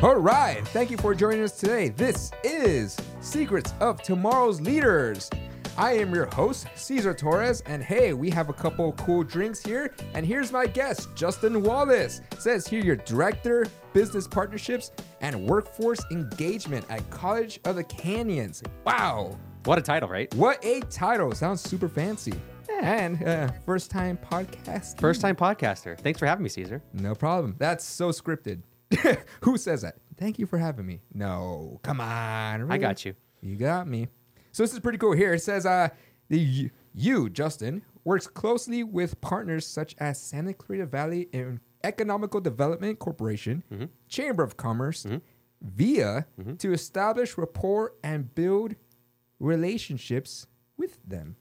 All right. Thank you for joining us today. This is Secrets of Tomorrow's Leaders. I am your host, Cesar Torres, and hey, we have a couple cool drinks here. And here's my guest, Justin Wallace. says here your director, business partnerships, and workforce engagement at College of the Canyons. Wow. What a title, right? What a title. Sounds super fancy. And uh, first time podcast. First time podcaster. Thanks for having me, Cesar. No problem. That's so scripted. Who says that? Thank you for having me. No, come on. I got you. You got me. So this is pretty cool here. It says uh the you, Justin, works closely with partners such as Santa Clarita Valley and Economical Development Corporation, mm-hmm. Chamber of Commerce, mm-hmm. VIA mm-hmm. to establish rapport and build relationships with them.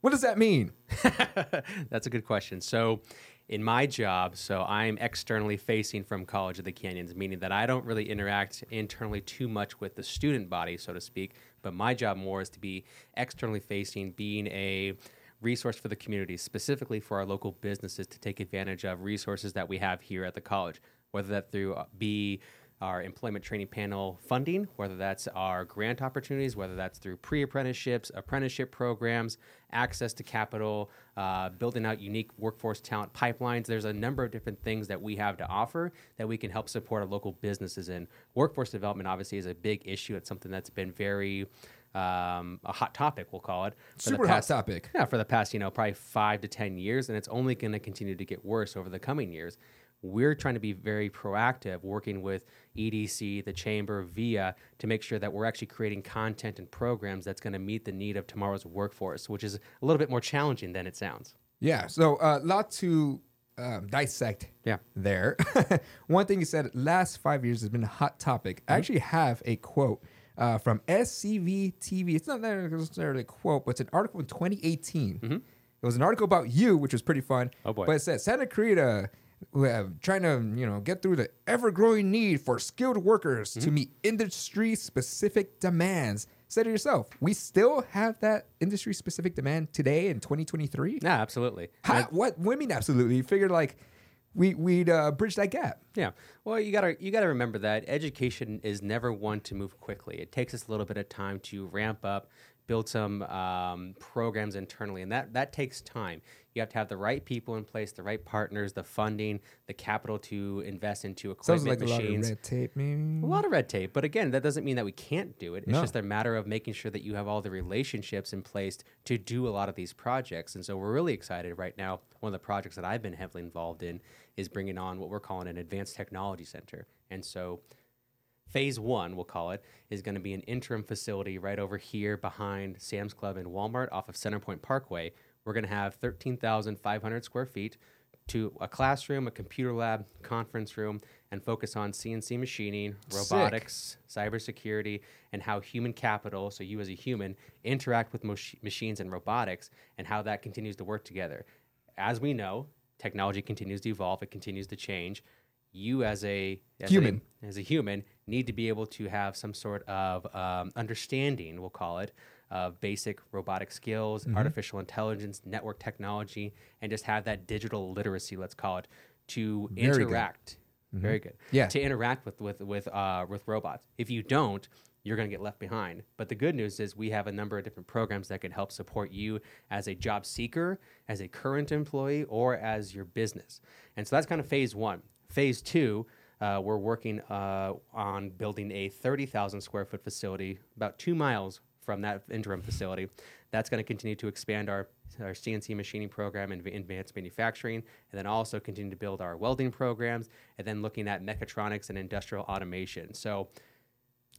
What does that mean? That's a good question. So, in my job, so I'm externally facing from College of the Canyons, meaning that I don't really interact internally too much with the student body, so to speak. But my job more is to be externally facing, being a resource for the community, specifically for our local businesses to take advantage of resources that we have here at the college, whether that through uh, be our employment training panel funding, whether that's our grant opportunities, whether that's through pre apprenticeships, apprenticeship programs, access to capital, uh, building out unique workforce talent pipelines. There's a number of different things that we have to offer that we can help support our local businesses in. Workforce development, obviously, is a big issue. It's something that's been very um, a hot topic, we'll call it. Super hot past- topic. yeah, for the past, you know, probably five to 10 years, and it's only going to continue to get worse over the coming years. We're trying to be very proactive, working with EDC, the Chamber, VIA, to make sure that we're actually creating content and programs that's going to meet the need of tomorrow's workforce, which is a little bit more challenging than it sounds. Yeah, so a lot to um, dissect Yeah. there. One thing you said last five years has been a hot topic. Mm-hmm. I actually have a quote uh, from SCV TV. It's not necessarily a quote, but it's an article in 2018. It was an article about you, which was pretty fun. Mm-hmm. Oh, boy. But it said Santa uh, trying to you know get through the ever-growing need for skilled workers Mm-hmm. to meet industry-specific demands. say it yourself. We still have that industry-specific demand today in 2023. Yeah, absolutely. How, what? What do you mean? Absolutely. You figured like we we'd uh, bridge that gap. Yeah. Well, you gotta you gotta remember that education is never one to move quickly. It takes us a little bit of time to ramp up, build some um, programs internally, and that that takes time. You have to have the right people in place, the right partners, the funding, the capital to invest into equipment, Sounds like a lot of red tape, maybe. A lot of red tape, but again, that doesn't mean that we can't do it. It's No. just a matter of making sure that you have all the relationships in place to do a lot of these projects. And so we're really excited right now. One of the projects that I've been heavily involved in is bringing on what we're calling an advanced technology center. And so phase one, we'll call it, is going to be an interim facility right over here behind Sam's Club and Walmart off of Centerpoint Parkway. We're going to have 13,500 square feet to a classroom, a computer lab, conference room, and focus on CNC machining, Sick. robotics, cybersecurity, and how human capital, so you as a human, interact with mach- machines and robotics, and how that continues to work together. As we know, technology continues to evolve, it continues to change. You as a as a- Human. as a human need to be able to have some sort of um, understanding, we'll call it, of basic robotic skills, Mm-hmm. artificial intelligence, network technology, and just have that digital literacy, let's call it, to Very good. Mm-hmm. interact. Very good. Yeah. To interact with with with uh, with robots. If you don't, you're going to get left behind. But the good news is we have a number of different programs that can help support you as a job seeker, as a current employee, or as your business. And so that's kind of phase one. Phase two, uh, we're working uh, on building a 30,000 square foot facility about two miles from that interim facility. That's going to continue to expand our, our CNC machining program and advanced manufacturing, and then also continue to build our welding programs, and then looking at mechatronics and industrial automation. So,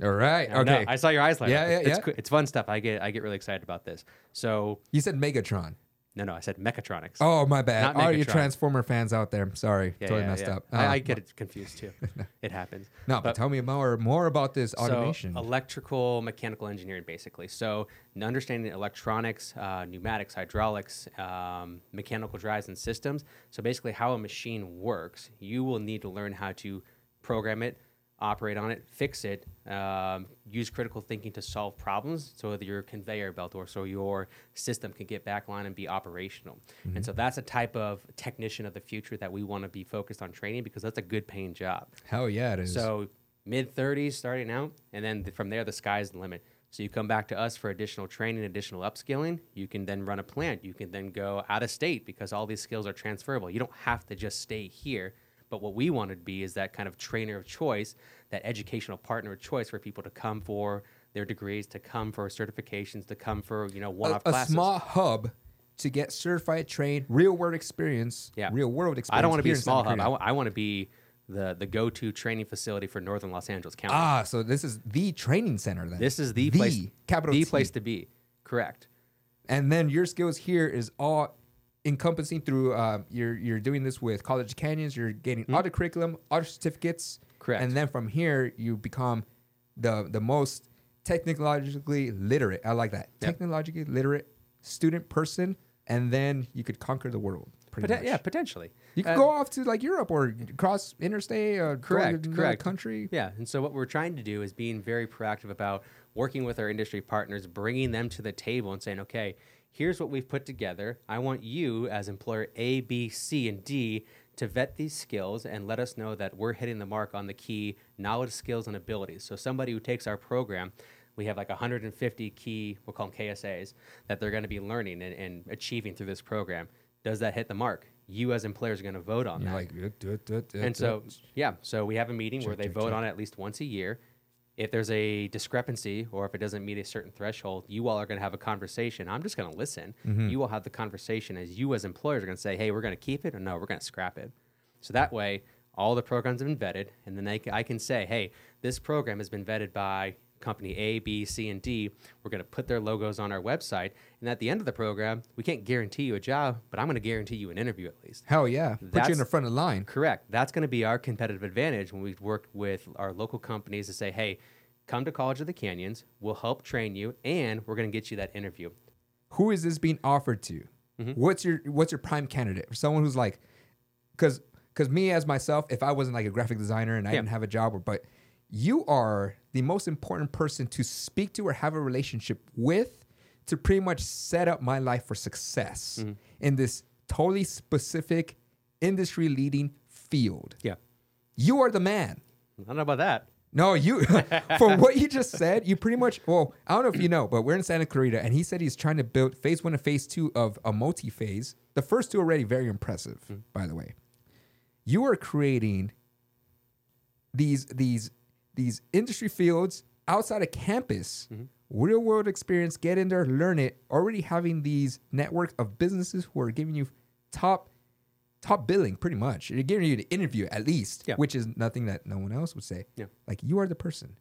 All right. I know, Okay. I saw your eyes light Yeah, up. yeah, it's, yeah. It's, it's fun stuff. I get I get really excited about this. So, you said Megatron. no, no, I said mechatronics. Oh, my bad. All you Transformer fans out there, sorry, Yeah, totally yeah, messed yeah. up. I, Uh, I get it confused too. it happens. No, but, but- tell me more more about this automation. So electrical, mechanical engineering, basically. So understanding electronics, uh, pneumatics, hydraulics, um, mechanical drives and systems. So basically, how a machine works, you will need to learn how to program it, operate on it, fix it, um, use critical thinking to solve problems so that your conveyor belt or so your system can get back line and be operational. Mm-hmm. And so that's a type of technician of the future that we want to be focused on training because that's a good paying job. Hell yeah, it is. So mid 30s starting out, and then th- from there the sky's the limit. So you come back to us for additional training, additional upskilling. You can then run a plant. You can then go out of state because all these skills are transferable. You don't have to just stay here. But what we want to be is that kind of trainer of choice, that educational partner of choice for people to come for their degrees, to come for certifications, to come for you know a, one-off a classes. small hub to get certified, trained, real world experience. Yeah. real world experience. I don't want to be a small hub. I, want to be the the go-to training facility for Northern Los Angeles County. ah, so this is the training center then. This is the, place, capital the T. place to be. Correct. And then your skills here is all encompassing through uh, you're you're doing this with College Canyons. You're getting Hmm? auto curriculum, auto certificates. Correct. And then from here you become the the most technologically literate. I like that. Yep. Technologically literate student person, and then you could conquer the world. Pretty Poten- much. yeah, potentially. You could Uh, go off to like Europe or cross interstate. Uh, Correct, go to correct. Country. Yeah, and so what we're trying to do is being very proactive about working with our industry partners, bringing them to the table and saying, okay, here's what we've put together. I want you as employer A, B, C, and D to vet these skills and let us know that we're hitting the mark on the key knowledge, skills, and abilities. So somebody who takes our program, we have like 150 key, we'll call them KSAs, that they're going to be learning and, and achieving through this program. Does that hit the mark? You as employers are going to vote on You're that. like, And so, yeah, so we have a meeting where they check, vote check. on it at least once a year. If there's a discrepancy or if it doesn't meet a certain threshold, you all are going to have a conversation. I'm just going to listen. Mm-hmm. You will have the conversation as you, as employers, are going to say, hey, we're going to keep it or no, we're going to scrap it. So that way, all the programs have been vetted, and then they, I can say, hey, this program has been vetted by company A, B, C, and D. We're going to put their logos on our website. And at the end of the program, we can't guarantee you a job, but I'm going to guarantee you an interview at least. hell yeah, put you in the front of the line. Correct. That's going to be our competitive advantage when we work with our local companies to say, hey, come to College of the Canyons. We'll help train you, and we're going to get you that interview. who is this being offered to? Mm-hmm. What's your what's your prime candidate for someone who's like, because because me as myself, if I wasn't like a graphic designer and I Yeah. didn't have a job, or but you are the most important person to speak to or have a relationship with to pretty much set up my life for success Mm-hmm. in this totally specific industry leading field. Yeah. You are the man. I don't know about that. No, you for what you just said, you pretty much well, I don't know if you know, but we're in Santa Clarita and he said he's trying to build phase one and phase two of a multi-phase. The first two are already very impressive, by the way. You are creating these these these industry fields outside of campus, mm-hmm. real world experience, get in there, learn it, already having these network of businesses who are giving you top top billing pretty much. They're giving you the interview at least, Yeah. which is nothing that no one else would say. Yeah. Like you are the person.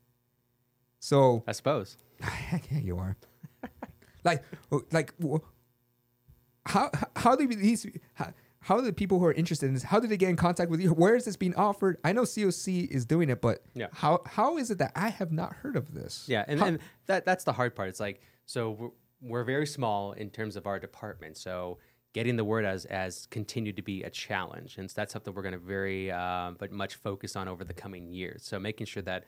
So I suppose. yeah, you are. like oh, like how how do these how, how do the people who are interested in this how do they get in contact with you? Where is this being offered? I know COC is doing it, but Yeah. how how is it that I have not heard of this? Yeah, and, How- and that that's the hard part. It's like so we're, we're very small in terms of our department, so getting the word as as continued to be a challenge, and so that's something we're going to very uh, but much focus on over the coming years. So making sure that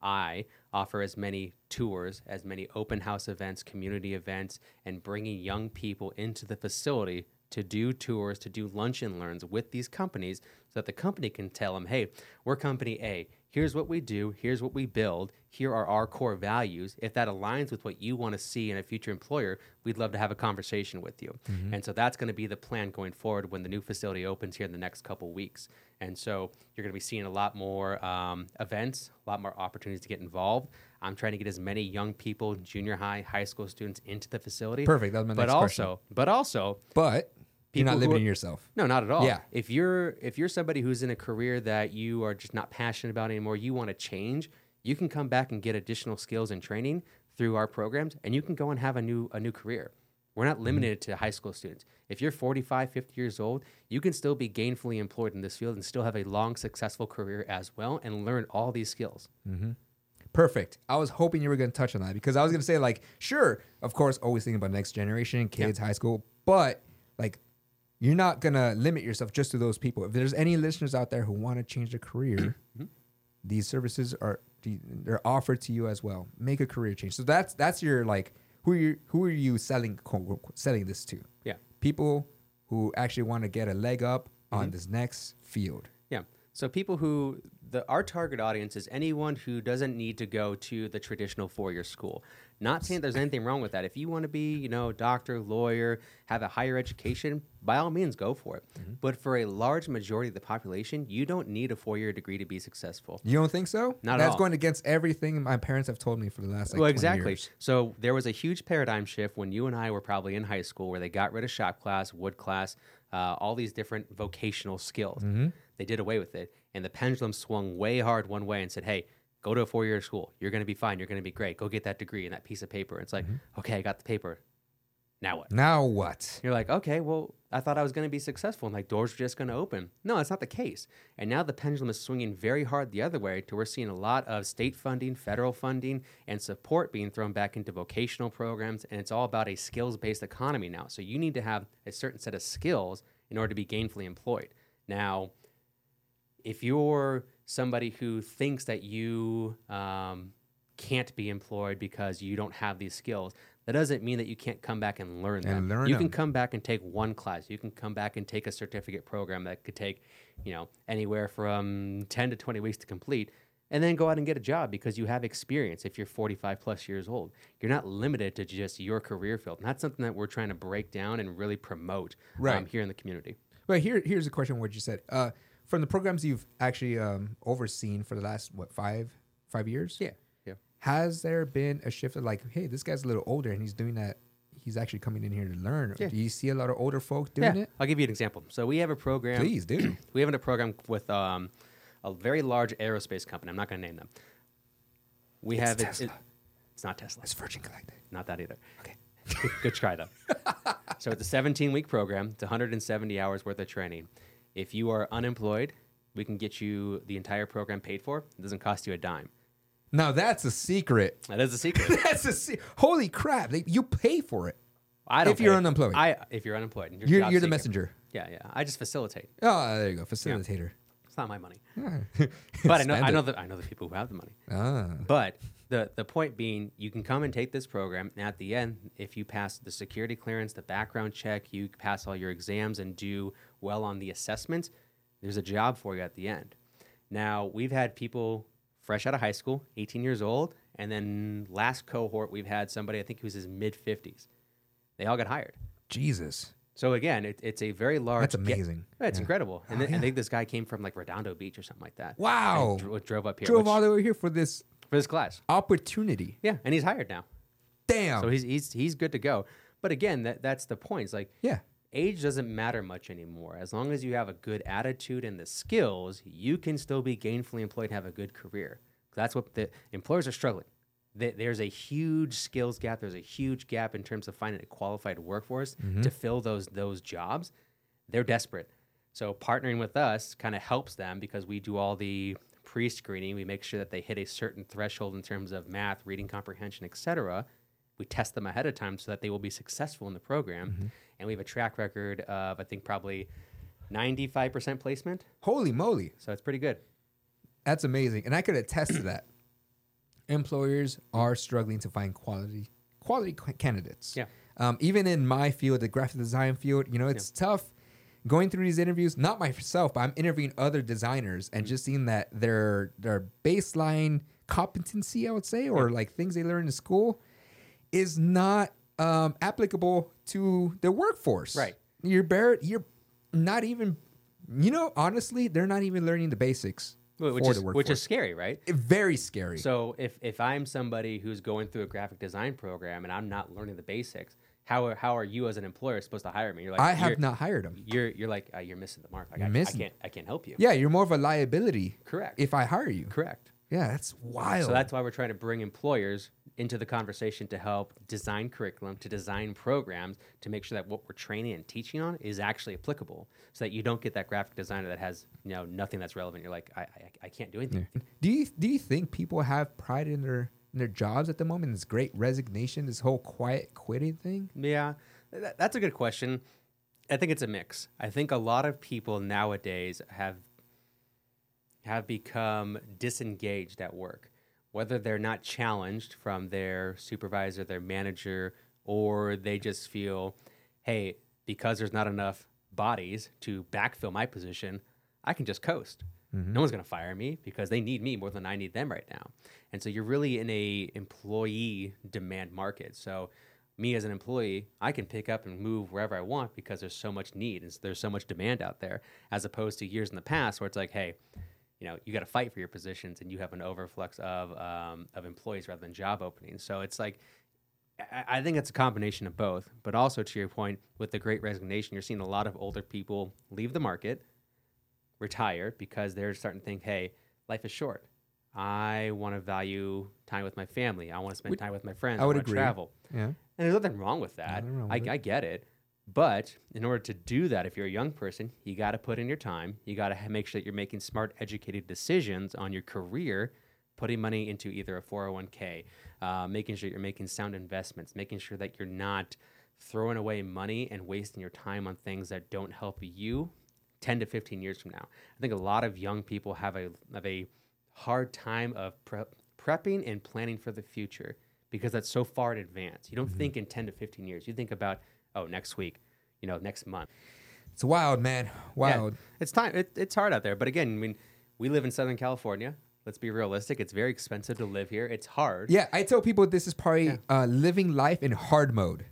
I offer as many tours, as many open house events, community events, and bringing young people into the facility to do tours, to do lunch and learns with these companies so that the company can tell them, hey, we're company A. Here's what we do. Here's what we build. Here are our core values. If that aligns with what you want to see in a future employer, we'd love to have a conversation with you. And so that's going to be the plan going forward when the new facility opens here in the next couple weeks. And so you're going to be seeing a lot more um, events, a lot more opportunities to get involved. I'm trying to get as many young people, junior high, high school students into the facility. Perfect. That was my but next also, question. but also, But you're People you're not limiting are- yourself. no, not at all. Yeah. If you're if you're somebody who's in a career that you are just not passionate about anymore, you want to change, you can come back and get additional skills and training through our programs and you can go and have a new a new career. We're not mm-hmm. limited to high school students. If you're 45, 50 years old, you can still be gainfully employed in this field and still have a long successful career as well and learn all these skills. Mm-hmm. Perfect. I was hoping you were going to touch on that because I was going to say, like, sure, of course, always thinking about next generation, kids, high school, but like, you're not going to limit yourself just to those people. If there's any listeners out there who want to change their career, these services are they're offered to you as well. Make a career change. So that's that's your like who are you who are you selling selling this to? Yeah. People who actually want to get a leg up on Mm-hmm. this next field. Yeah. So people who the our target audience is anyone who doesn't need to go to the traditional four-year school. Not saying there's anything wrong with that. If you want to be, you know, doctor, lawyer, have a higher education, by all means go for it. Mm-hmm. But for a large majority of the population, you don't need a four-year degree to be successful. You don't think so? Not at That's going against everything my parents have told me for the last like well, 20 exactly. years. So there was a huge paradigm shift when you and I were probably in high school, where they got rid of shop class, wood class, uh, all these different vocational skills. Mm-hmm. They did away with it, and the pendulum swung way hard one way and said, "Hey, go to a four-year school. You're going to be fine. You're going to be great. Go get that degree and that piece of paper." It's like, Mm-hmm. okay, I got the paper. Now what? Now what? You're like, okay, well, I thought I was going to be successful and like doors were just going to open. No, that's not the case. And now the pendulum is swinging very hard the other way to we're seeing a lot of state funding, federal funding, and support being thrown back into vocational programs. And it's all about a skills based economy now. So you need to have a certain set of skills in order to be gainfully employed. Now, if you're somebody who thinks that you um, can't be employed because you don't have these skills, that doesn't mean that you can't come back and learn And them. learn you them. can come back and take one class. You can come back and take a certificate program that could take, you know, anywhere from 10 to 20 weeks to complete. And then go out and get a job because you have experience if you're 45 plus years old. You're not limited to just your career field. And that's something that we're trying to break down and really promote um, here in the community. But here, here's a question: What you said uh, from the programs you've actually um, overseen for the last what five five years? Yeah. Yeah. Has there been a shift of like, hey, this guy's a little older and he's doing that? He's actually coming in here to learn. Yeah. Do you see a lot of older folk doing yeah. it? I'll give you an example. So we have a program. Please do. We have a program with um, a very large aerospace company. I'm not going to name them. We It's have it- Tesla. It, it's not Tesla. It's Virgin Galactic. Not that either. Okay. Good, good try though. so it's a 17 week program. It's 170 hours worth of training. If you are unemployed, we can get you the entire program paid for. It doesn't cost you a dime. Now that's a secret. That is a secret. That's a se- holy crap! They, you pay for it. I don't If you're unemployed. I if you're unemployed, you're, You're, you're the messenger. Yeah, yeah. I just facilitate. Oh, there you go, facilitator. Not my money, but I know I know the I know the people who have the money. Ah, But the the point being, you can come and take this program, and at the end, if you pass the security clearance, the background check, you pass all your exams and do well on the assessments, there's a job for you at the end. Now we've had people fresh out of high school, 18 years old, and then last cohort we've had somebody I think he was his mid 50s. They all got hired. Jesus, So again, it, it's a very large. that's amazing. Yeah, it's Yeah. incredible. And Oh, then, I think this guy came from like Redondo Beach or something like that. Wow. Dro- drove up here Drove which- all the way here for this for this class. opportunity. Yeah, and he's hired now. Damn. So he's he's he's good to go. But again, that that's the point. It's like yeah. age doesn't matter much anymore. As long as you have a good attitude and the skills, you can still be gainfully employed and have a good career. That's what the employers are struggling. Th- There's a huge skills gap. There's a huge gap in terms of finding a qualified workforce mm-hmm. to fill those those jobs. They're desperate. So partnering with us kind of helps them because we do all the pre-screening. We make sure that they hit a certain threshold in terms of math, reading comprehension, etc. We test them ahead of time so that they will be successful in the program. Mm-hmm. And we have a track record of I think probably 95% placement. Holy moly. So it's pretty good. That's amazing. And I could attest to that. Employers are struggling to find quality quality candidates. Yeah. Um, even in my field, the graphic design field, you know, it's tough going through these interviews. Not myself, but I'm interviewing other designers and just seeing that their their baseline competency, I would say, or like things they learn in school, is not um, applicable to the workforce. Right. You're bare. You're not even. You know, honestly, they're not even learning the basics Which is, which is scary, right? very scary. So if, if I'm somebody who's going through a graphic design program and I'm not learning the basics, how are, how are you as an employer supposed to hire me? You're like, I have not hired them. You're you're like uh, you're missing the mark. Like, I, missing. I can't I can't help you. Yeah, you're more of a liability. Correct. If I hire you. Correct. Yeah, that's wild. So that's why we're trying to bring employers into the conversation to help design curriculum, to design programs, to make sure that what we're training and teaching on is actually applicable, so that you don't get that graphic designer that has you know nothing that's relevant. You're like, I I, I can't do anything. do you do you think people have pride in their in their jobs at the moment? This great resignation, this whole quiet quitting thing. Yeah, th- that's a good question. I think it's a mix. I think a lot of people nowadays have have become disengaged at work, whether they're not challenged from their supervisor, their manager, or they just feel, hey, because there's not enough bodies to backfill my position, I can just coast. Mm-hmm. No one's going to fire me because they need me more than I need them right now. And so you're really in a employee demand market. So me as an employee, I can pick up and move wherever I want because there's so much need and there's so much demand out there, as opposed to years in the past where it's like, hey, you know, you got to fight for your positions and you have an overflux of um, of employees rather than job openings. So it's like, I, I think it's a combination of both. But also to your point, with the Great Resignation, you're seeing a lot of older people leave the market, retire because they're starting to think, hey, life is short. I want to value time with my family. I want to spend time with my friends. I would wanna agree. travel. Yeah. And there's nothing wrong with that. I. I get it. But in order to do that, if you're a young person, you got to put in your time. You got to make sure that you're making smart, educated decisions on your career, putting money into either a 401k, uh, making sure you're making sound investments, making sure that you're not throwing away money and wasting your time on things that don't help you 10 to 15 years from now. I think a lot of young people have a, have a hard time of prep, prepping and planning for the future because that's so far in advance. You don't think in 10 to 15 years. You think about, oh, next week, you know, next month. It's wild, man. Yeah, Wild. it's time. It, it's hard out there. But again, I mean, we live in Southern California. Let's be realistic. It's very expensive to live here. It's hard. Yeah, I tell people this is probably uh, living life in hard mode.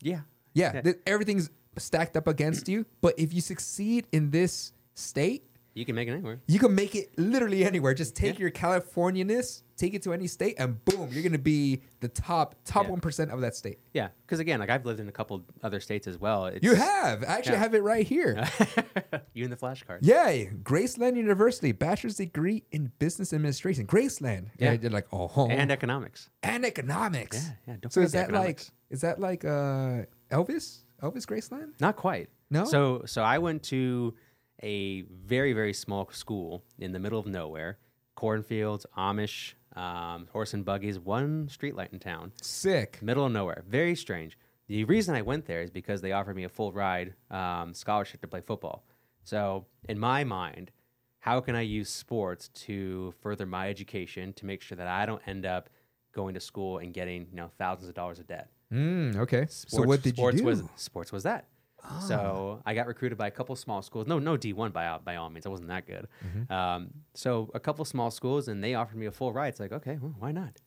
Yeah. Yeah, Yeah. th- everything's stacked up against you. But if you succeed in this state, You can make it anywhere. you can make it literally anywhere. Just take Yeah. your Californianess, take it to any state, and boom, you're gonna be the top top Yeah. one of that state. Yeah. Because again, like I've lived in a couple other states as well. It's, You have. I actually Yeah. have it right here. you and the flashcard. Yeah, Graceland University, bachelor's degree in business administration. Graceland. Yeah, Yeah. they're like oh, home And economics. and economics. Yeah. Yeah. Don't So forget is that like is that like uh Elvis? Elvis Graceland? Not quite. No? So so I went to a very very small school in the middle of nowhere, cornfields, Amish, um, horse and buggies, one streetlight in town, Sick. middle of nowhere. Very strange. The reason I went there is because they offered me a full ride um, scholarship to play football. So in my mind, how can I use sports to further my education to make sure that I don't end up going to school and getting you know thousands of dollars of debt? Mm, okay. Sports, so what did sports you do? Was, sports was that. So I got recruited by a couple small schools. No, no D one by all- by all means. I wasn't that good. Mm-hmm. Um, so a couple small schools, and they offered me a full ride. It's like, okay, well, why not?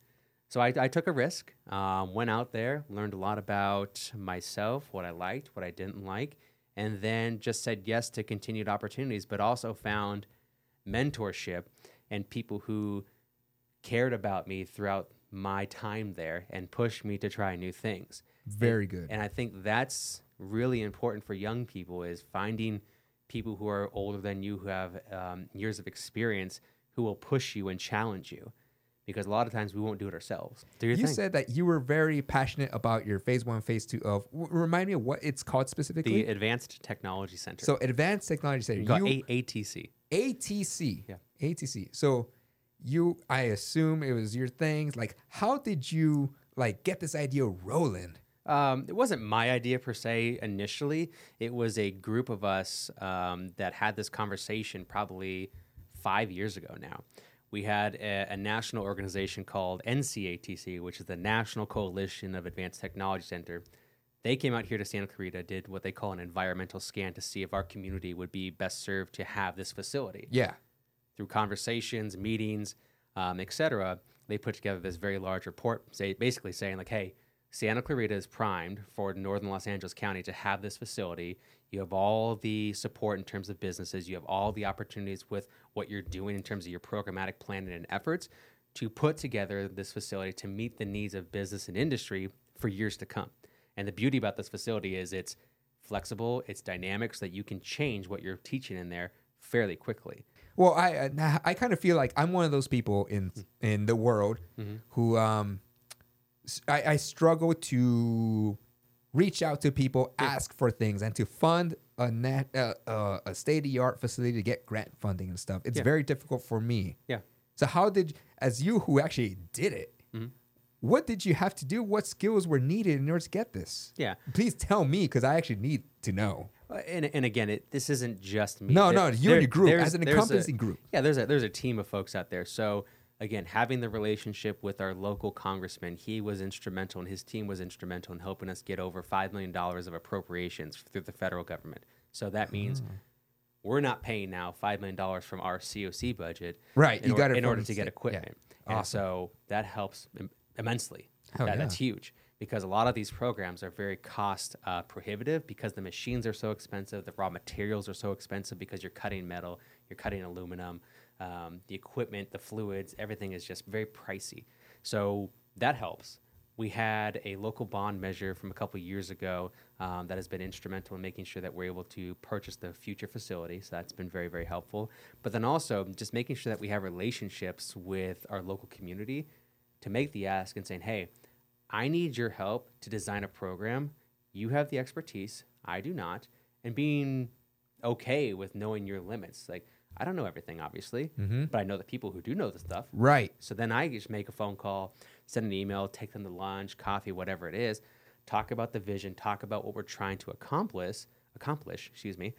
So I, I took a risk. Um, went out there, learned a lot about myself, what I liked, what I didn't like, and then just said yes to continued opportunities. But also found mentorship and people who cared about me throughout my time there and pushed me to try new things. Very good. And I think that's really important for young people is finding people who are older than you who have um, years of experience who will push you and challenge you because a lot of times we won't do it ourselves. Do you thing. said that you were very passionate about your phase one, phase two of. W- remind me of what it's called specifically. the Advanced Technology Center. so Advanced Technology Center. you got You, A- ATC. ATC. Yeah. ATC. So you, I assume it was your things. Like, how did you like get this idea rolling? Um, it wasn't my idea per se initially. It was a group of us um, that had this conversation probably five years ago now. We had a, a national organization called NCATC, which is the National Coalition of Advanced Technology Center. They came out here to Santa Clarita, did what they call an environmental scan to see if our community would be best served to have this facility Yeah. through conversations, meetings, um, et cetera, they put together this very large report, say, basically saying like, "Hey, Santa Clarita is primed for Northern Los Angeles County to have this facility. You have all the support in terms of businesses. You have all the opportunities with what you're doing in terms of your programmatic planning and efforts to put together this facility to meet the needs of business and industry for years to come." And the beauty about this facility is it's flexible, it's dynamic, so that you can change what you're teaching in there fairly quickly. Well, I I, I kind of feel like I'm one of those people in in the world who um I, I struggle to reach out to people, ask for things, and to fund a net uh, uh, a state of the art facility to get grant funding and stuff. It's Yeah. very difficult for me. Yeah. So how did as you who actually did it? what did you have to do? What skills were needed in order to get this? Yeah. Please tell me because I actually need to know. Uh, And, and again, it, this isn't just me. No, no, you and your group, as an there's a- encompassing group. Yeah, there's a there's a team of folks out there. So again, having the relationship with our local congressman, he was instrumental, and his team was instrumental in helping us get over five million dollars of appropriations through the federal government. So that means Ah. we're not paying now five million dollars from our COC budget, Right, In, you or- got it in order to get sta- yeah. equipment, and so that helps im- immensely. That- That's huge because a lot of these programs are very cost uh, prohibitive because the machines are so expensive, the raw materials are so expensive because you're cutting metal, you're cutting aluminum, um, the equipment, the fluids, everything is just very pricey. So that helps. We had a local bond measure from a couple years ago um, that has been instrumental in making sure that we're able to purchase the future facility. So that's been very, very helpful. But then also just making sure that we have relationships with our local community to make the ask and saying, hey, I need your help to design a program. You have the expertise, I do not, and being okay with knowing your limits. Like, I don't know everything, obviously, mm-hmm. but I know the people who do know the stuff. Right. So then I just make a phone call, send an email, take them to lunch, coffee, whatever it is, talk about the vision, talk about what we're trying to accomplish, accomplish, excuse me.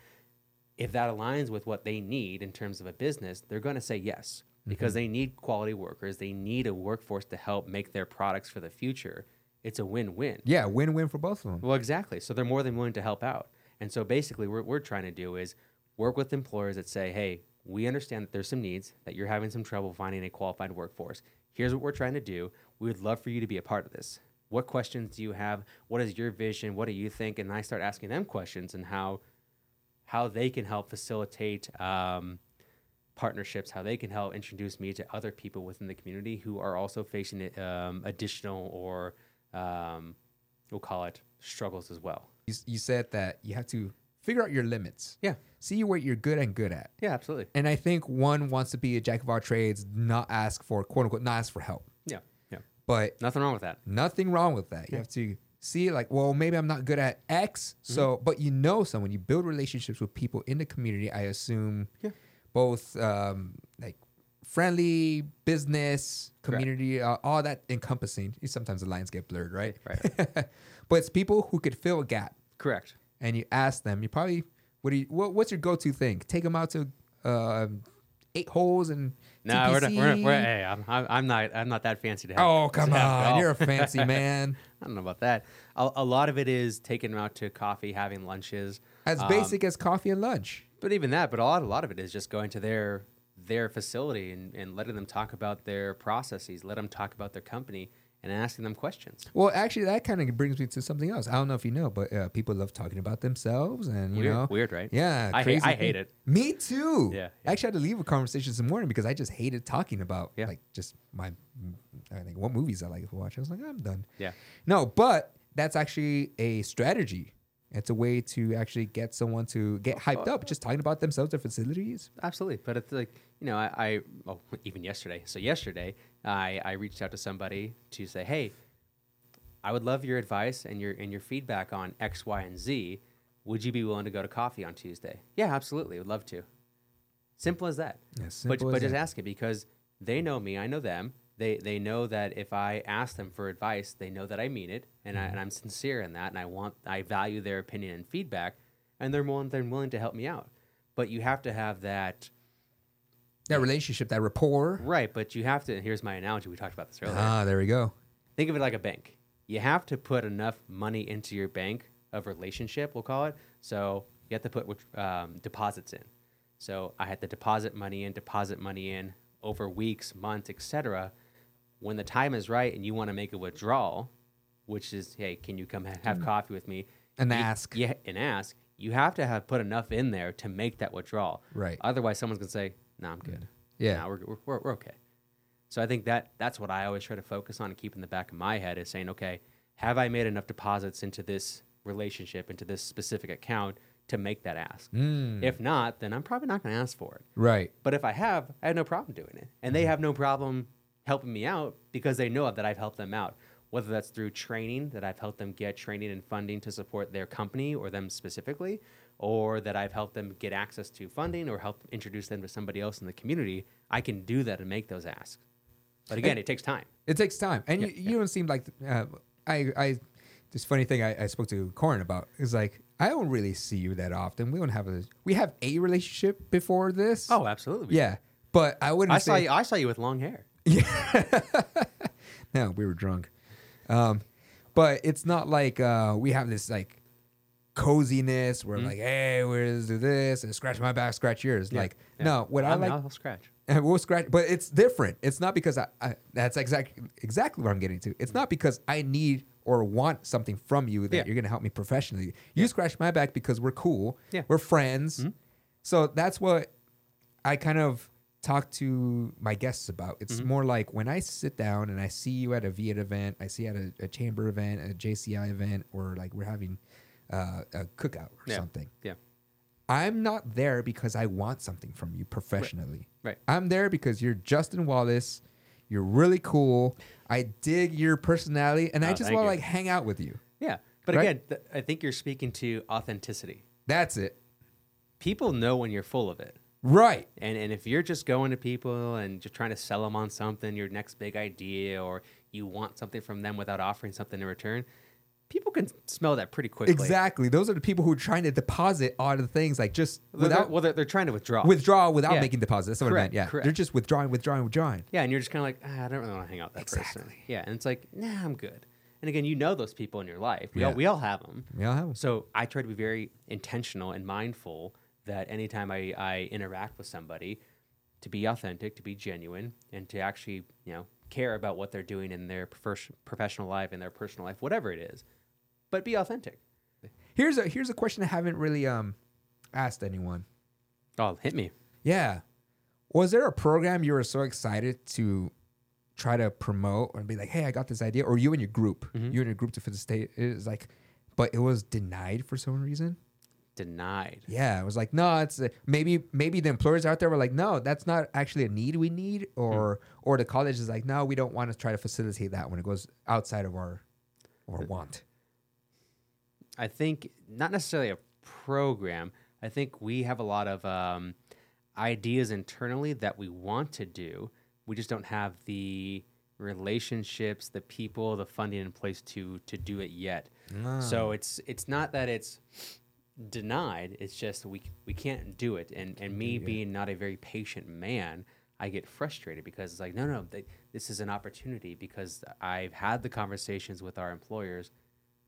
If that aligns with what they need in terms of a business, they're going to say yes because mm-hmm. they need quality workers. They need a workforce to help make their products for the future. It's a win-win. Yeah, win-win for both of them. Well, exactly. So they're more than willing to help out. And so basically, what we're trying to do is work with employers that say, hey, we understand that there's some needs, that you're having some trouble finding a qualified workforce. Here's what we're trying to do. We would love for you to be a part of this. What questions do you have? What is your vision? What do you think? And I start asking them questions and how how they can help facilitate um, partnerships, how they can help introduce me to other people within the community who are also facing um, additional or um, we'll call it struggles as well. You, you said that you have to figure out your limits. Yeah. See what you're good and good at. Yeah, absolutely. And I think one wants to be a jack of all trades, not ask for quote unquote, not ask for help. Yeah, yeah. But Nothing wrong with that. nothing wrong with that. You have to see like, well, maybe I'm not good at X. Mm-hmm. So, but you know, someone you build relationships with people in the community. I assume, Yeah. both um, like friendly business community, uh, all that encompassing. Sometimes the lines get blurred, right? Right. but it's people who could fill a gap, Correct. And you ask them. You probably what do you what, what's your go to thing? Take them out to um eight holes and No, we're, not, we're, we're hey, I'm, I'm I'm not I'm not that fancy to have. Oh come have on, golf. you're a fancy man. I don't know about that. A, a lot of it is taking them out to coffee, having lunches. As Um, basic as coffee and lunch. But even that, but a lot, a lot of it is just going to their their facility and, and letting them talk about their processes, let them talk about their company, and asking them questions. Well, actually, that kind of brings me to something else. I don't know if you know, but uh, people love talking about themselves, and you Weird, know, weird, right? Yeah, I hate- I hate it. Me too. Yeah, I actually had to leave a conversation this morning because I just hated talking about Yeah. like just my, I think what movies I like to watch. I was like, I'm done. Yeah. No, but that's actually a strategy. It's a way to actually get someone to get hyped up, just talking about themselves, their facilities. Absolutely, but it's like you know, I, I well, even yesterday. So yesterday, I I reached out to somebody to say, hey, I would love your advice and your and your feedback on X, Y, and Z. Would you be willing to go to coffee on Tuesday? Yeah, absolutely. Would love to. Simple as that. Yeah, but simple but as just that. ask it because they know me, I know them. They they know that if I ask them for advice, they know that I mean it and. I and I'm sincere in that and I want I value their opinion and feedback and they're more than willing to help me out. But you have to have that That relationship, that rapport. right, but you have to and here's my analogy, we talked about this earlier. Ah, there we go. Think of it like a bank. You have to put enough money into your bank of relationship, we'll call it. So you have to put um, deposits in. So I had to deposit money in, deposit money in over weeks, months, etc. When the time is right and you want to make a withdrawal, which is, hey, can you come ha- have coffee with me? And You- ask. Yeah, and ask. You have to have put enough in there to make that withdrawal. Right. Otherwise, someone's gonna say, "No, I'm good. Yeah. Nah, we're, we're, we're, okay." So I think that that's what I always try to focus on and keep in the back of my head is saying, okay, have I made enough deposits into this relationship, into this specific account to make that ask? Mm, If not, then I'm probably not going to ask for it. right. But if I have, I have no problem doing it. And they have no problem helping me out because they know that I've helped them out. Whether that's through training, that I've helped them get training and funding to support their company or them specifically, or that I've helped them get access to funding or help introduce them to somebody else in the community, I can do that and make those asks. But again, And- it takes time. It takes time, and Yeah, you, you don't seem like uh, I. I this funny thing I, I spoke to Corin about is like I don't really see you that often. We don't have a we have a relationship before this. Oh, absolutely. yeah, but I wouldn't. I saw you. I saw you with long hair. No, we were drunk. Um, but it's not like uh, we have this like coziness where like, hey, we're gonna do this and scratch my back, scratch yours. Mm-hmm. Yeah, Like, yeah. no, what I I'm- like, I'll scratch. and we'll scratch, but it's different. It's not because I, I that's exactly exactly what I'm getting to. It's not because I need or want something from you that Yeah. you're gonna help me professionally. You scratch my back because we're cool. Yeah. Mm-hmm. We're friends. So that's what I kind of talk to my guests about. It's Mm-hmm. more like when I sit down and I see you at a VIA event, I see you at a, a chamber event, a JCI event, or like we're having uh, a cookout or Yeah. something. Yeah. I'm not there because I want something from you professionally. Right. I'm there because you're Justin Wallace. You're really cool. I dig your personality, and I Oh, just want to like hang out with you. Yeah. But Right? again, th- I think you're speaking to authenticity. That's it. People know when you're full of it. Right. And, and if you're just going to people and just trying to sell them on something, your next big idea, or you want something from them without offering something in return, people can smell that pretty quickly. Exactly. Those are the people who are trying to deposit all the things, like just they're, without well, they're, they're trying to withdraw. withdraw without Yeah. making deposits. That's what I meant. Yeah. correct. They're just withdrawing, withdrawing, withdrawing. yeah, and you're just kind of like, ah, I don't really want to hang out with that person. Exactly. Yeah, and it's like, nah, I'm good. And again, you know those people in your life. We, Yeah. all, we all have them. We all have 'em. So I try to be very intentional and mindful that anytime I, I interact with somebody, to be authentic, to be genuine, and to actually, you know, care about what they're doing in their prof- professional life, in their personal life, whatever it is, but be authentic. Here's a here's a question I haven't really um asked anyone. Oh, hit me. Yeah. Was there a program you were so excited to try to promote and be like, hey, I got this idea? Or you and your group, Mm-hmm. you and your group to fit the state is like, but it was denied for some reason? Denied. Yeah, it was like, no, it's uh, maybe maybe the employers out there were like, no, that's not actually a need we need, or or the college is like, no, we don't want to try to facilitate that when it goes outside of our our want. I think not necessarily a program. I think we have a lot of um, ideas internally that we want to do. We just don't have the relationships, the people, the funding in place to to do it yet. So it's it's not that it's denied. It's just we we can't do it. And and me being not a very patient man, I get frustrated because it's like no no they, this is an opportunity because I've had the conversations with our employers.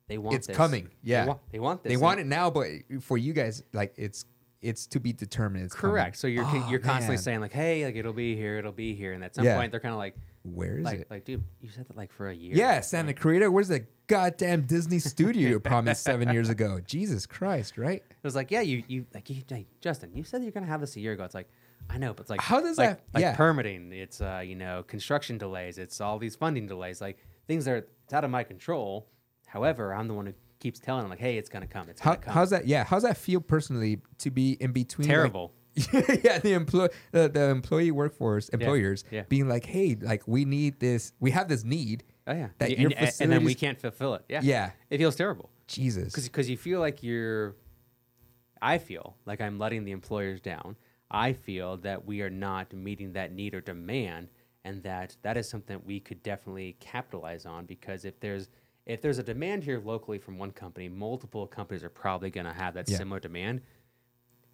They want It's this. coming, They yeah. want, they want this. They want it now, but for you guys, like it's it's to be determined. It's coming. Correct. So you're Oh, you're constantly man. saying like, hey, like it'll be here, it'll be here, and at some Yeah. point they're kind of like, where is like, it? like, dude, you said that like for a year. Yeah, Santa Clarita. Where's the goddamn Disney studio you promised seven years ago? Jesus Christ, right? It was like, yeah, you you like you, hey, Justin, you said you're gonna have this a year ago. It's like, I know, but it's like How does like, that- like yeah. permitting? It's uh, you know, construction delays. It's all these funding delays. Like things that are it's out of my control. However, I'm the one who keeps telling them like, hey, it's gonna come. It's How, gonna come. how's that? Yeah, how's that feel personally to be in between? like- terrible? yeah, the employ the, the employee workforce employers yeah. being like, hey, like we need this, we have this need. oh yeah, that and, your and- and then we can't fulfill it. Yeah, Yeah, it feels terrible. Jesus. because you feel like you're i feel like i'm letting the employers down i feel that we are not meeting that need or demand and that that is something we could definitely capitalize on because if there's if there's a demand here locally from one company multiple companies are probably going to have that Yeah. similar demand.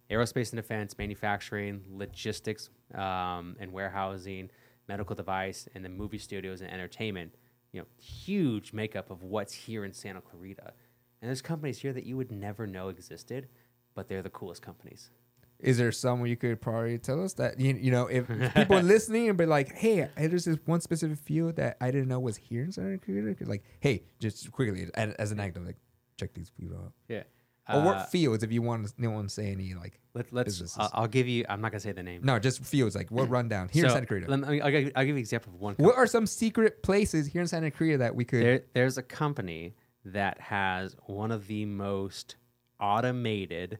Aerospace and defense manufacturing logistics um, and warehousing medical device and then movie studios and entertainment you know huge makeup of what's here in santa clarita. And there's companies here that you would never know existed but they're the coolest companies Is there someone you could probably tell us that you, you know if people are listening and be like, hey, there's this one specific field that I didn't know was here in Santa Clarita. Like, hey, just quickly as, an anecdote, like check these people out. yeah or Uh, what fields if you want to, no one say any like let, let's businesses. I'll, I'll give you i'm not going to say the name no just fields like what rundown here in So, Santa Clarita. let me- I'll, give, I'll give you an example of one What are some secret places here in Santa Clarita that we could? There, there's a company that has one of the most automated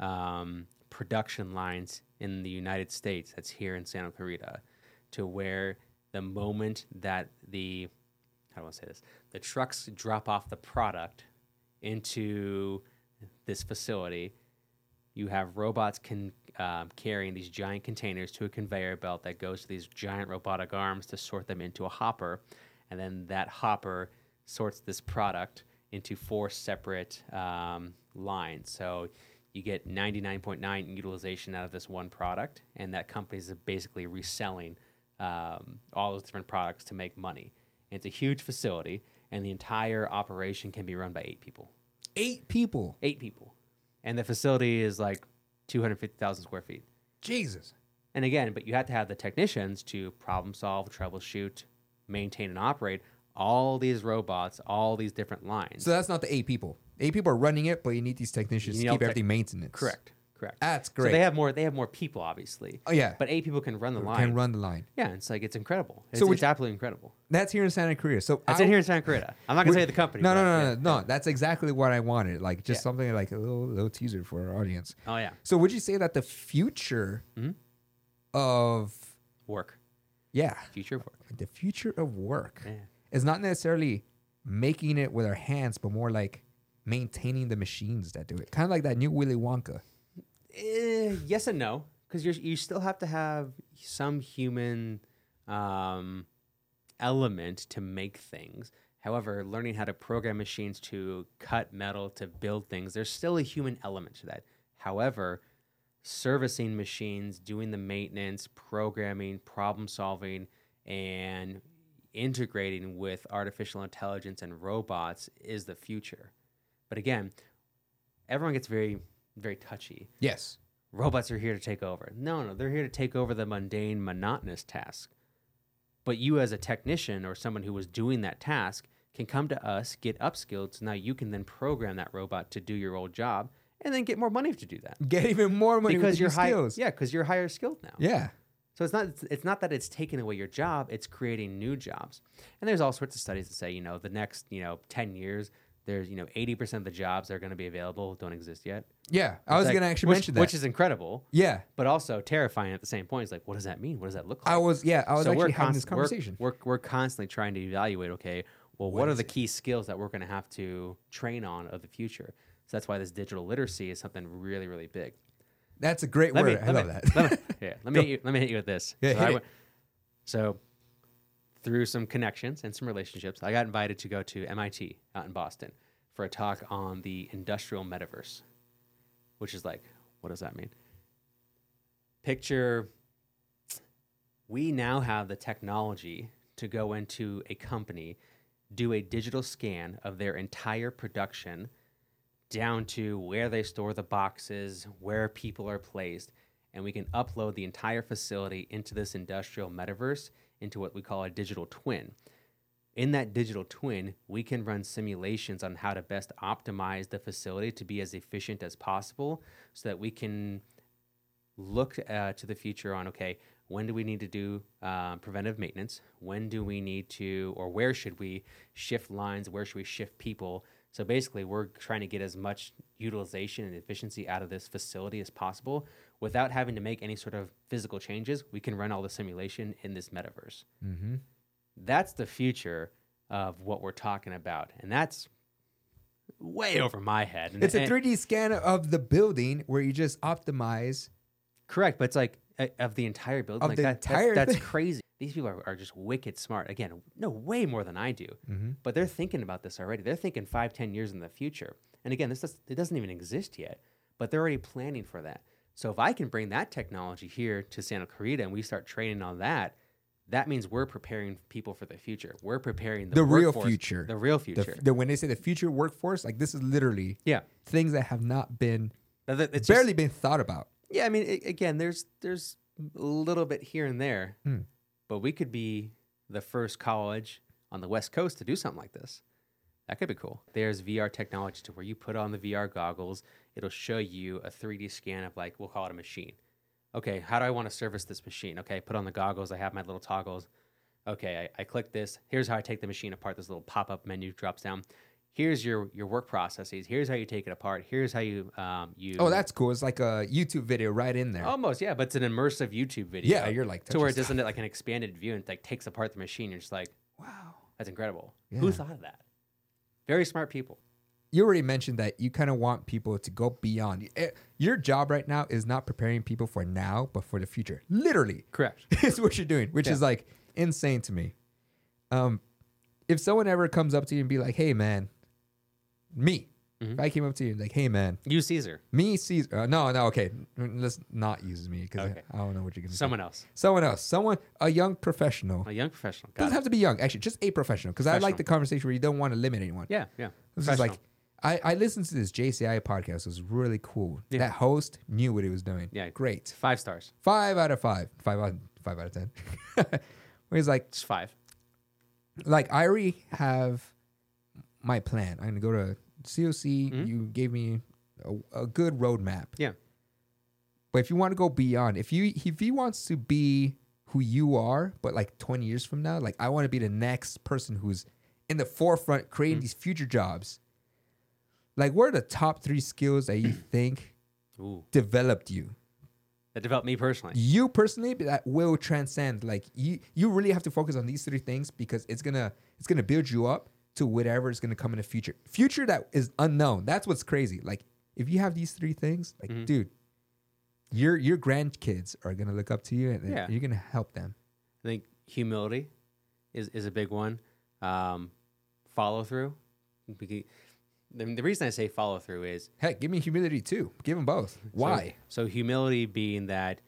um, production lines in the United States that's here in Santa Clarita, to where the moment that the how do I say this, the trucks drop off the product into this facility, you have robots can um, carrying these giant containers to a conveyor belt that goes to these giant robotic arms to sort them into a hopper, and then that hopper sorts this product into four separate um, lines. So you get 99.9 utilization out of this one product, and that company is basically reselling um, all those different products to make money. And it's a huge facility, and the entire operation can be run by eight people. Eight people. Eight people, and the facility is like 250,000 square feet. Jesus. And again, but you have to have the technicians to problem solve, troubleshoot, maintain, and operate all these robots, all these different lines. So that's not the eight people. Eight people are running it, but you need these technicians You to all keep tech- everything maintenance. correct, correct. That's So great. they have more. They have more people, obviously. oh yeah, But eight people can run the line. can run the line. Yeah, it's like it's incredible. It's, would it's you- absolutely incredible. That's here in Santa Cruz. So I- in here in Santa Clarita. I'm not gonna say the company. No, no, but no, yeah. no, no. That's exactly what I wanted. Like just Yeah. something like a little, little teaser for our audience. Oh yeah, So would you say that the future Mhm. of work, yeah, future of work. the future of work Yeah. is not necessarily making it with our hands, but more like maintaining the machines that do it. Kind of like that new Willy Wonka. Eh, yes and no, because you you still have to have some human um, element to make things. However, learning how to program machines to cut metal to build things, there's still a human element to that. However, servicing machines, doing the maintenance, programming, problem solving, and integrating with artificial intelligence and robots is the future. But again, everyone gets very, very touchy Yes. robots are here to take over. No, no, they're here to take over the mundane, monotonous task. But you, as a technician or someone who was doing that task, can come to us, get upskilled, so now you can then program that robot to do your old job, and then get more money to do that Get even more money because you're your high, skills. yeah, because you're higher skilled now. Yeah. So it's not it's, it's not that it's taking away your job; it's creating new jobs. And there's all sorts of studies that say, you know, the next you know ten years, there's you know eighty percent of the jobs that are going to be available don't exist yet. Yeah. I It's was like- going to actually which- mention that. which is incredible yeah. but also terrifying at the same point. It's like, what does that mean? What does that look like? I was, yeah, I was So we're actually having this const- we're- conversation. We're, we're, constantly trying to evaluate, okay, well, what, What are the it? key skills that we're going to have to train on of the future? So that's why this digital literacy is something really, really big. That's a great Let word. me, I love me, that. Let me, yeah, let me, hit you, let me hit you with this. Yeah, so, hit I it. went- so through some connections and some relationships, I got invited to go to MIT out in Boston for a talk on the industrial metaverse, which is like, what does that mean? Picture we now have the technology to go into a company, do a digital scan of their entire production down to where they store the boxes, where people are placed, and we can upload the entire facility into this industrial metaverse into what we call a digital twin. In that digital twin, we can run simulations on how to best optimize the facility to be as efficient as possible so that we can look uh, to the future on okay, when do we need to do um, preventive maintenance? When do we need to, or where should we shift lines? Where should we shift people? So basically, we're trying to get as much utilization and efficiency out of this facility as possible without having to make any sort of physical changes. We can run all the simulation in this metaverse. mm-hmm. That's the future of what we're talking about. And that's way over my head. And- It's a 3D scan of the building where you just optimize. Correct, but it's like uh, of the entire building. Of like the that, entire that's, that's crazy. These people are, are just wicked smart. Again, no, way more than I do. Mm-hmm. But they're thinking about this already. They're thinking five, ten years in the future. And again, this does, it doesn't even exist yet, but they're already planning for that. So if I can bring that technology here to Santa Clarita and we start training on that, that means we're preparing people for the future. We're preparing the, The real future. The real future. the, when they say the future workforce, like this is literally yeah. things that have not been It's barely just- been thought about. Yeah, I mean, a- again, there's there's a little bit here and there, Hmm. But we could be the first college on the West Coast to do something like this. That could be cool. There's VR technology to where you put on the VR goggles, it'll show you a 3D scan of like we'll call it a machine. Okay, how do I want to service this machine? Okay, put on the goggles. I have my little toggles. Okay, I, I click this. Here's how I take the machine apart. This little pop-up menu drops down. Here's your your work processes. Here's how you take it apart. Here's how you um you. Oh, that's cool. It's like a YouTube video right in there. Almost, yeah, but it's an immersive YouTube video. yeah, you're like to where it doesn't like an expanded view and like takes apart the machine. You're just like. Wow. that's incredible. Yeah. Who thought of that? Very smart people. you already mentioned that you kind of want people to go beyond. Eh, Your job right now is not preparing people for now, but for the future. Literally, Correct. is what you're doing, which Yeah. is like insane to me. Um, if someone ever comes up to you and be like, "Hey, man," me, Mm-hmm. if I came up to you and like, "Hey, man," You Cesar. me, Cesar. Uh, no, no, okay, let's not use me because Okay. I, I don't know what you're gonna. say. Someone else. someone else, someone, a young professional. A young professional. Got Doesn't it. have to be young, actually, just a professional. Because I like Professional. the conversation where you don't want to limit anyone. Yeah, yeah. This is like, Professional. I, I listened to this JCI podcast. It was really cool. Yeah. That host knew what he was doing. Yeah. Great. five stars. Five out of five. Five out, five out of ten. Where he's like, It's five. like I already have my plan. I'm gonna go to COC. Mhm. You gave me a, a good roadmap. Yeah. But if you want to go beyond, if you if he wants to be who you are, but like 20 years from now, like I want to be the next person who's in the forefront creating Mhm. these future jobs. Like, what are the top three skills that you think Ooh. developed you? That developed me personally. You personally, but that will transcend. Like you, you really have to focus on these three things because it's gonna it's gonna build you up to whatever is gonna come in the future. Future that is unknown. That's what's crazy. Like if you have these three things, like Mhm. dude, your your grandkids are gonna look up to you and Yeah. you're gonna help them. I think humility is, is a big one. Um, follow through. The, the reason I say follow through is Heck, give me humility too. Give them both. Why? So, so humility being that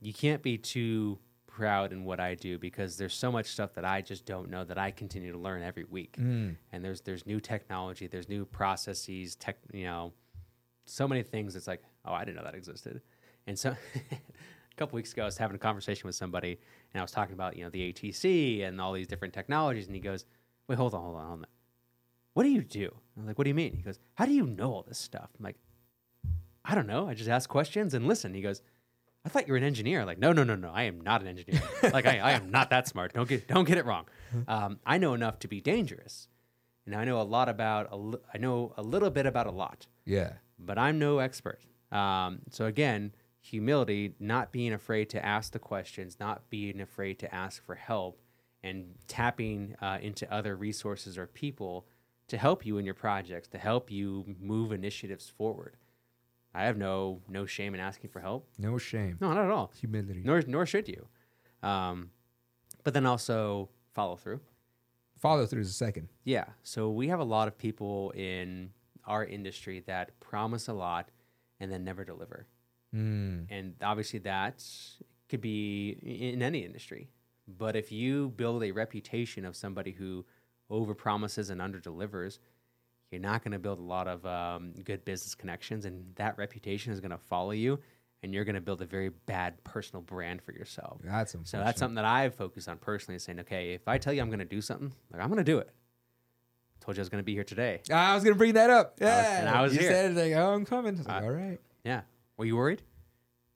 you can't be too proud in what I do because there's so much stuff that I just don't know that I continue to learn every week. Mm. And there's there's new technology, there's new processes, tech, you know, so many things. It's like, oh, I didn't know that existed. And so, a couple weeks ago, I was having a conversation with somebody, and I was talking about you know the ATC and all these different technologies, and he goes, "Wait, hold on, hold on, hold on. What do you do?" I'm like, "What do you mean?" He goes, "How do you know all this stuff?" I'm like, "I don't know. I just ask questions and listen." He goes, "I thought you were an engineer." Like, "No, no, no, no. I am not an engineer. like, I, I am not that smart. Don't get don't get it wrong. Um, I know enough to be dangerous, and I know a lot about a I know a little bit about a lot." Yeah. but I'm no expert. Um, so again, humility, not being afraid to ask the questions, not being afraid to ask for help, and tapping uh, into other resources or people to help you in your projects, to help you move initiatives forward. I have no no shame in asking for help. No shame. No, not at all. Humility. Nor nor should you. Um, but then also follow through. Follow through is a second. Yeah. So we have a lot of people in our industry that promise a lot and then never deliver. Mm. And obviously that could be in any industry. But if you build a reputation of somebody who overpromises and underdelivers, you're not going to build a lot of um, good business connections, and that reputation is going to follow you, and you're going to build a very bad personal brand for yourself. That's So that's something that I've focused on personally, is saying, okay, if I tell you I'm going to do something, like I'm going to do it. Told you I was going to be here today. I was gonna bring that up. I was- Yeah, and I was you here. said it like, "Oh, I'm coming." I was like, Uh, "All right." Yeah. Were you worried?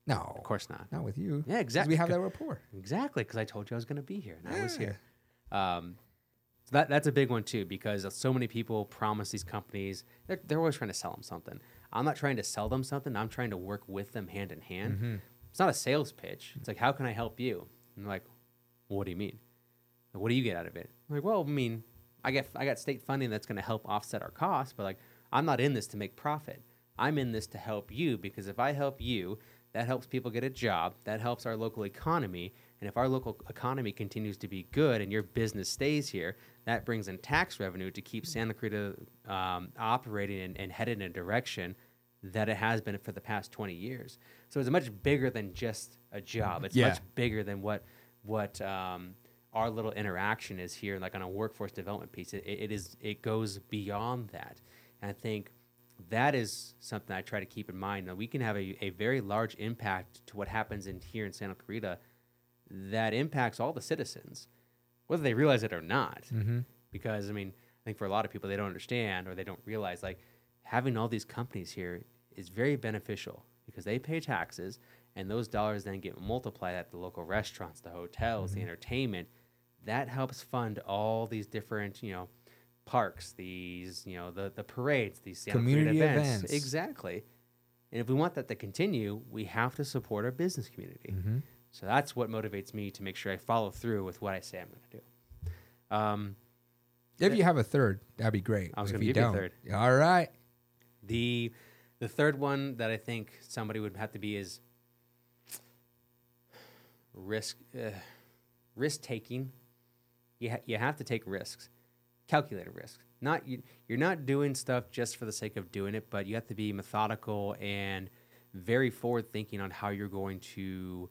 No, Of course not. not with you. Yeah, exactly. We have that rapport. Exactly, because I told you I was going to be here, and I was here. Um, so that that's a big one too, because so many people promise these companies they're, they're always trying to sell them something. I'm not trying to sell them something. I'm trying to work with them hand in hand. Mm-hmm. It's not a sales pitch. It's like, how can I help you? And like, well, what do you mean? Like, what do you get out of it? I'm like, well, I mean, I get I got state funding that's going to help offset our costs, but like, I'm not in this to make profit. I'm in this to help you because if I help you, that helps people get a job. That helps our local economy. And if our local economy continues to be good and your business stays here, that brings in tax revenue to keep Santa Cruz um, operating and, and headed in a direction that it has been for the past 20 years. So it's much bigger than just a job. It's Yeah. much bigger than what what um, our little interaction is here, like on a workforce development piece. It, it is it goes beyond that, and I think that is something I try to keep in mind. That we can have a, a very large impact to what happens in here in Santa Clarita that impacts all the citizens, whether they realize it or not. Mm-hmm. Because I mean, I think for a lot of people, they don't understand or they don't realize like having all these companies here is very beneficial because they pay taxes and those dollars then get multiplied at the local restaurants, the hotels, the entertainment. That helps fund all these different, you know, parks, these, you know, the the parades, these Community events. events. Exactly. And if we want that to continue, we have to support our business community. Mm-hmm. So that's what motivates me to make sure I follow through with what I say I'm going to do. Um, If you have a third, that'd be great. I was gonna you give you a third. All right. The the third one that I think somebody would have to be is risk uh, risk taking. You ha- you have to take risks, calculated risks. Not you, you're not doing stuff just for the sake of doing it, but you have to be methodical and very forward thinking on how you're going to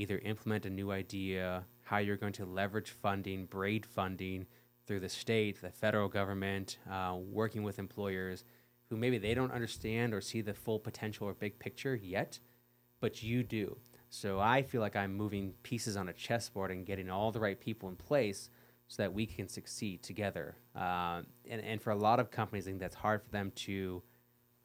either implement a new idea, how you're going to leverage funding, braid funding through the state, the federal government, uh, working with employers who maybe they don't understand or see the full potential or big picture yet, but you do. So I feel like I'm moving pieces on a chessboard and getting all the right people in place so that we can succeed together. Uh, and, and for a lot of companies, I think that's hard for them to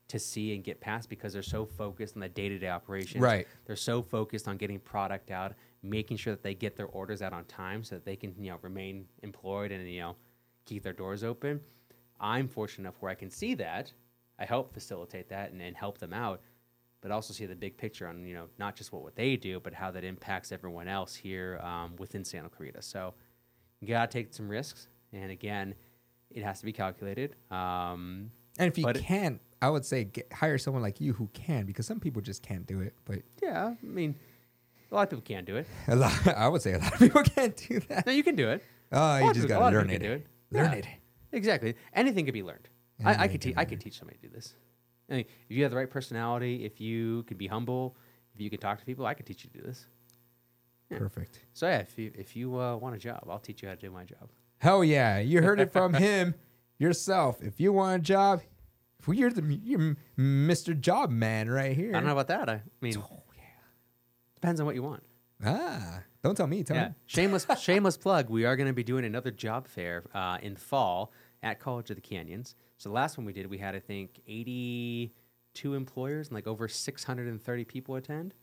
to see and get past because they're so focused on the day-to-day operations. Right. They're so focused on getting product out, making sure that they get their orders out on time so that they can, you know, remain employed and, you know, keep their doors open. I'm fortunate enough where I can see that. I help facilitate that and, and help them out, but also see the big picture on, you know, not just what, what they do, but how that impacts everyone else here um, within Santa Clarita. So you got to take some risks. And again, it has to be calculated. Um, And if you But can't, I would say get, hire someone like you who can, because some people just can't do it. But yeah, I mean, a lot of people can't do it. a lot, I would say a lot of people can't do that. No, you can do it. Oh, you just people- a gotta of learn it. do it. Learn Yeah. it. Exactly. Anything can be learned. I, I Anything could can teach. I could teach somebody to do this. I mean, if you have the right personality, if you can be humble, if you can talk to people, I could teach you to do this. Yeah. Perfect. So yeah, if you if you uh, want a job, I'll teach you how to do my job. Hell yeah. You heard it from him yourself. If you want a job, you're the you're Mr. Job Man right here. I don't know about that. I mean, Oh, yeah. depends on what you want. Ah, don't tell me. Tell Yeah. me. Shameless shameless plug. We are going to be doing another job fair uh, in fall at College of the Canyons. So the last one we did, we had I think 82 employers and like over 630 people attend,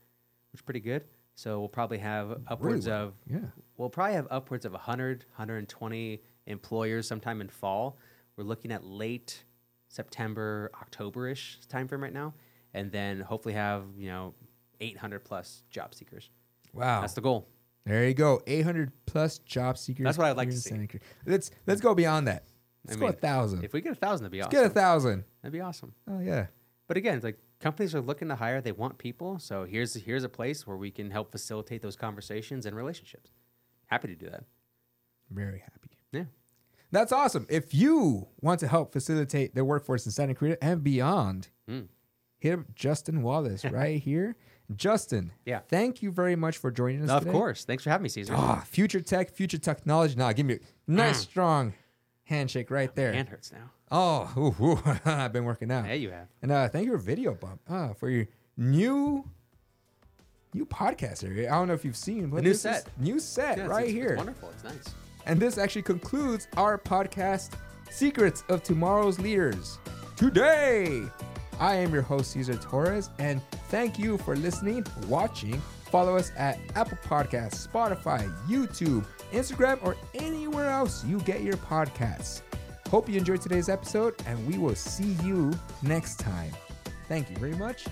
which is pretty good. So we'll probably have upwards well. of Yeah. we'll probably have upwards of 100, 120 employers sometime in fall. We're looking at late September, October-ish time frame right now, and then hopefully have you know 800 plus job seekers. Wow. That's the goal. There you go. 800 plus job seekers. That's what I'd like to see. Let's let's go beyond that. Let's I go a thousand. If we get a thousand, that'd be Let's awesome. get a thousand. That'd be awesome. Oh yeah. But again, like companies are looking to hire, they want people. So here's here's a place where we can help facilitate those conversations and relationships. Happy to do that. Very happy. Yeah. That's awesome. If you want to help facilitate the workforce in Santa Cruz and beyond, Mm. hit up Justin Wallace right here. Justin, Yeah. thank you very much for joining us. of today. course. Thanks for having me, Cesar. Ah, future tech, future technology. Nah, give me a nice, strong handshake right there. Hand hurts now. Oh, ooh, ooh. I've been working out. Yeah, you have. And uh, thank you for video bump uh, for your new new podcast area. I don't know if you've seen, but new set. new set Yeah, right it's- here. It's wonderful. It's nice. And this actually concludes our podcast, Secrets of Tomorrow's Leaders. Today, I am your host, Cesar Torres, and thank you for listening, watching. Follow us at Apple Podcasts, Spotify, YouTube, Instagram, or anywhere else you get your podcasts. Hope you enjoyed today's episode, and we will see you next time. Thank you very much,